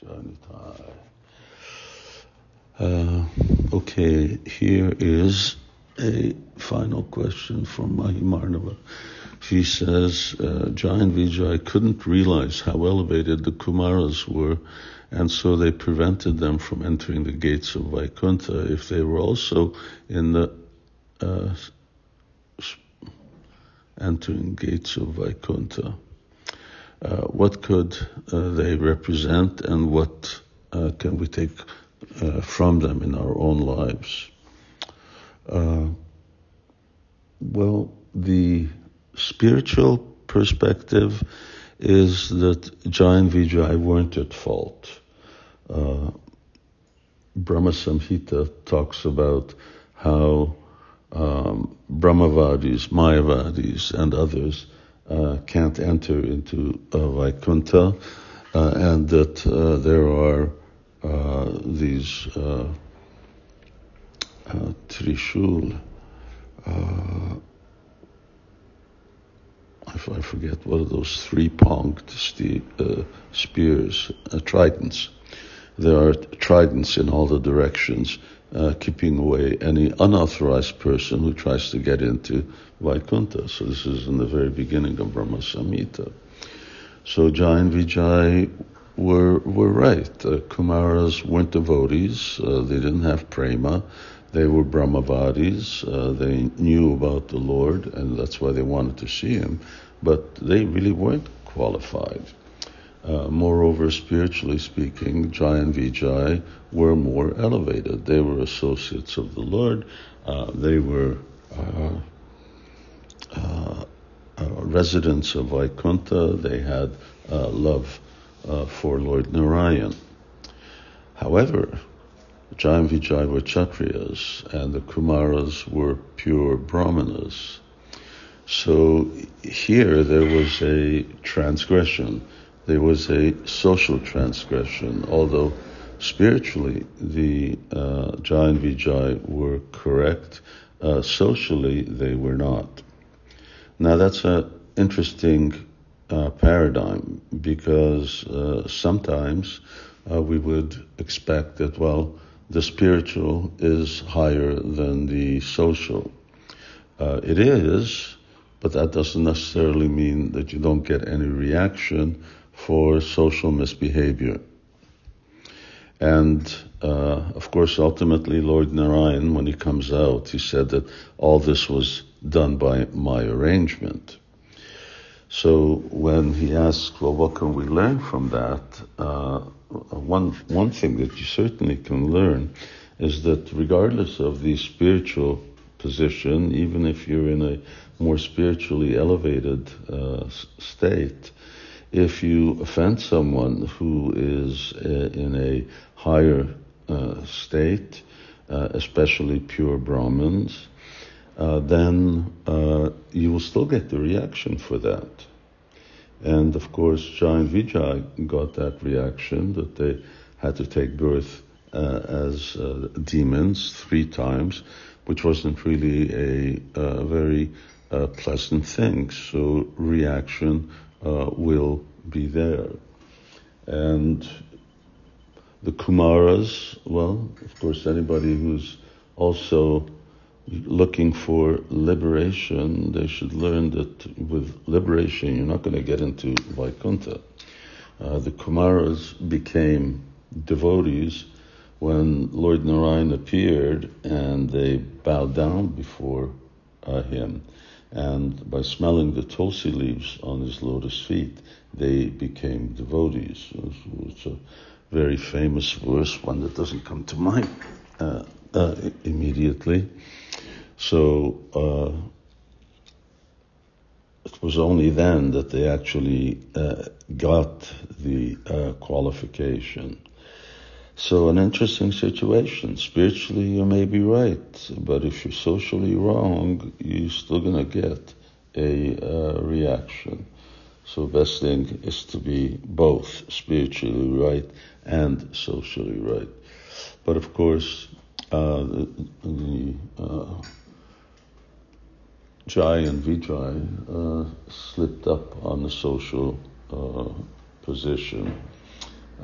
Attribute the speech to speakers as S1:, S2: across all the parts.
S1: Jai Nitai. Uh, okay, here is a final question from Mahimarnava. She says, uh, Jai Vijay couldn't realize how elevated the Kumaras were, and so they prevented them from entering the gates of Vaikuntha. If they were also in the uh, entering gates of Vaikuntha, what could uh, they represent, and what uh, can we take uh, from them in our own lives? well, the spiritual perspective is that Jai and Vijay weren't at fault. Uh, Brahma Samhita talks about how um, Brahmavadis, Mayavadis, and others uh, can't enter into uh, Vaikuntha, uh, and that uh, there are uh, these uh, Trishul. I forget what are those three-pronged uh, spears, uh, tridents. There are tridents in all the directions, uh, keeping away any unauthorized person who tries to get into Vaikuntha. So this is in the very beginning of Brahma Samhita. So Jai and Vijay were were right. Uh, Kumaras weren't devotees. Uh, they didn't have prema. They were Brahmavadis. Uh, they knew about the Lord, and that's why they wanted to see him but they really weren't qualified. Uh, moreover, spiritually speaking, Jai and Vijay were more elevated. They were associates of the Lord. Uh, they were uh, uh, uh residents of Vaikuntha. They had love for Lord Narayan. However, Jai and Vijay were Kshatriyas, and the Kumaras were pure Brahmanas. So here there was a transgression. There was a social transgression, although spiritually the uh, Jai and Vijay were correct, uh, socially they were not. Now that's an interesting uh, paradigm because uh, sometimes uh, we would expect that, well, the spiritual is higher than the social. Uh, it is, but that doesn't necessarily mean that you don't get any reaction for social misbehavior. And uh, of course, ultimately, Lord Narayan, when he comes out, he said that all this was done by my arrangement. So when he asks, well, what can we learn from that? Uh, one one thing that you certainly can learn is that regardless of the spiritual position, even if you're in a more spiritually elevated uh, state, if you offend someone who is uh, in a higher uh, state, uh, especially pure Brahmins, uh, then uh, you will still get the reaction for that. And of course, Jai and Vijay got that reaction that they had to take birth as demons three times, which wasn't really a, a very uh, pleasant thing. So reaction uh, will be there. And the Kumaras, well, of course, anybody who's also looking for liberation, they should learn that with liberation, you're not going to get into Vaikuntha. Uh, the Kumaras became devotees when Lord Narayan appeared and they bowed down before uh, him and by smelling the tulsi leaves on his lotus feet, they became devotees. It's a very famous verse, one that doesn't come to mind uh, uh, immediately. So uh, it was only then that they actually uh, got the uh, qualification. So an interesting situation. Spiritually, you may be right, but if you're socially wrong, you're still gonna get a uh, reaction. So best thing is to be both spiritually right and socially right. But of course, uh, the, the uh, Jai and Vijay uh, slipped up on the social uh, position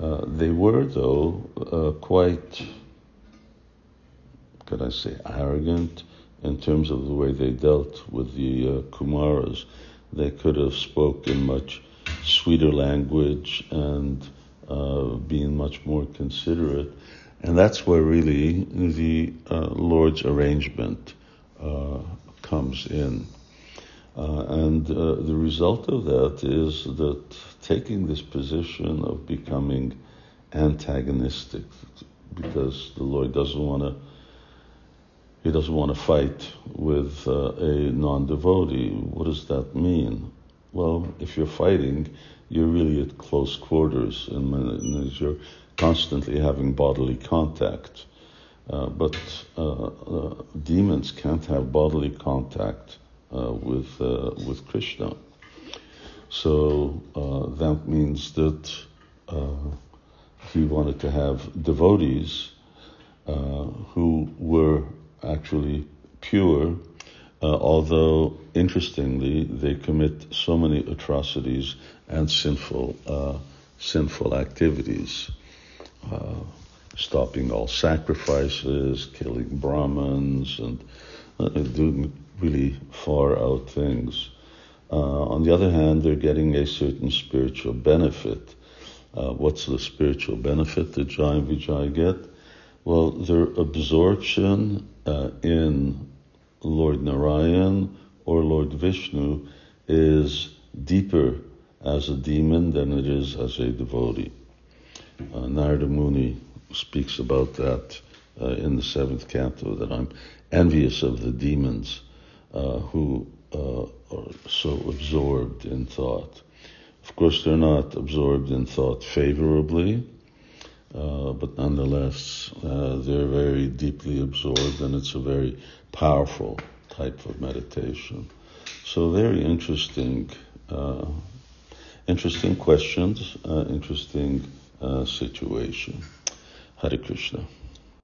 S1: Uh, they were, though, uh, quite, could I say, arrogant in terms of the way they dealt with the uh, Kumaras. They could have spoken much sweeter language and uh, being much more considerate. And that's where really the uh, Lord's arrangement comes in. Uh, and uh, the result of that is that taking this position of becoming antagonistic, because the Lord doesn't want to, he doesn't want to fight with uh, a non-devotee. What does that mean? Well, if you're fighting, you're really at close quarters, and you're constantly having bodily contact. Uh, but uh, uh, demons can't have bodily contact Uh, with uh, with Krishna. So uh, that means that uh, he wanted to have devotees uh, who were actually pure, although interestingly they commit so many atrocities and sinful sinful activities. stopping all sacrifices, killing Brahmins, and doing really far out things. Uh, on the other hand, they're getting a certain spiritual benefit. Uh, what's the spiritual benefit that Jai Vijay get? Well, their absorption uh, in Lord Narayan or Lord Vishnu is deeper as a demon than it is as a devotee. Uh, Narada Muni speaks about that uh, in the seventh canto, that I'm envious of the demons uh, who uh, are so absorbed in thought. Of course, they're not absorbed in thought favorably, uh, but nonetheless, uh, they're very deeply absorbed, and it's a very powerful type of meditation. So, very interesting, uh, interesting questions, uh, interesting situation. Hare Krishna.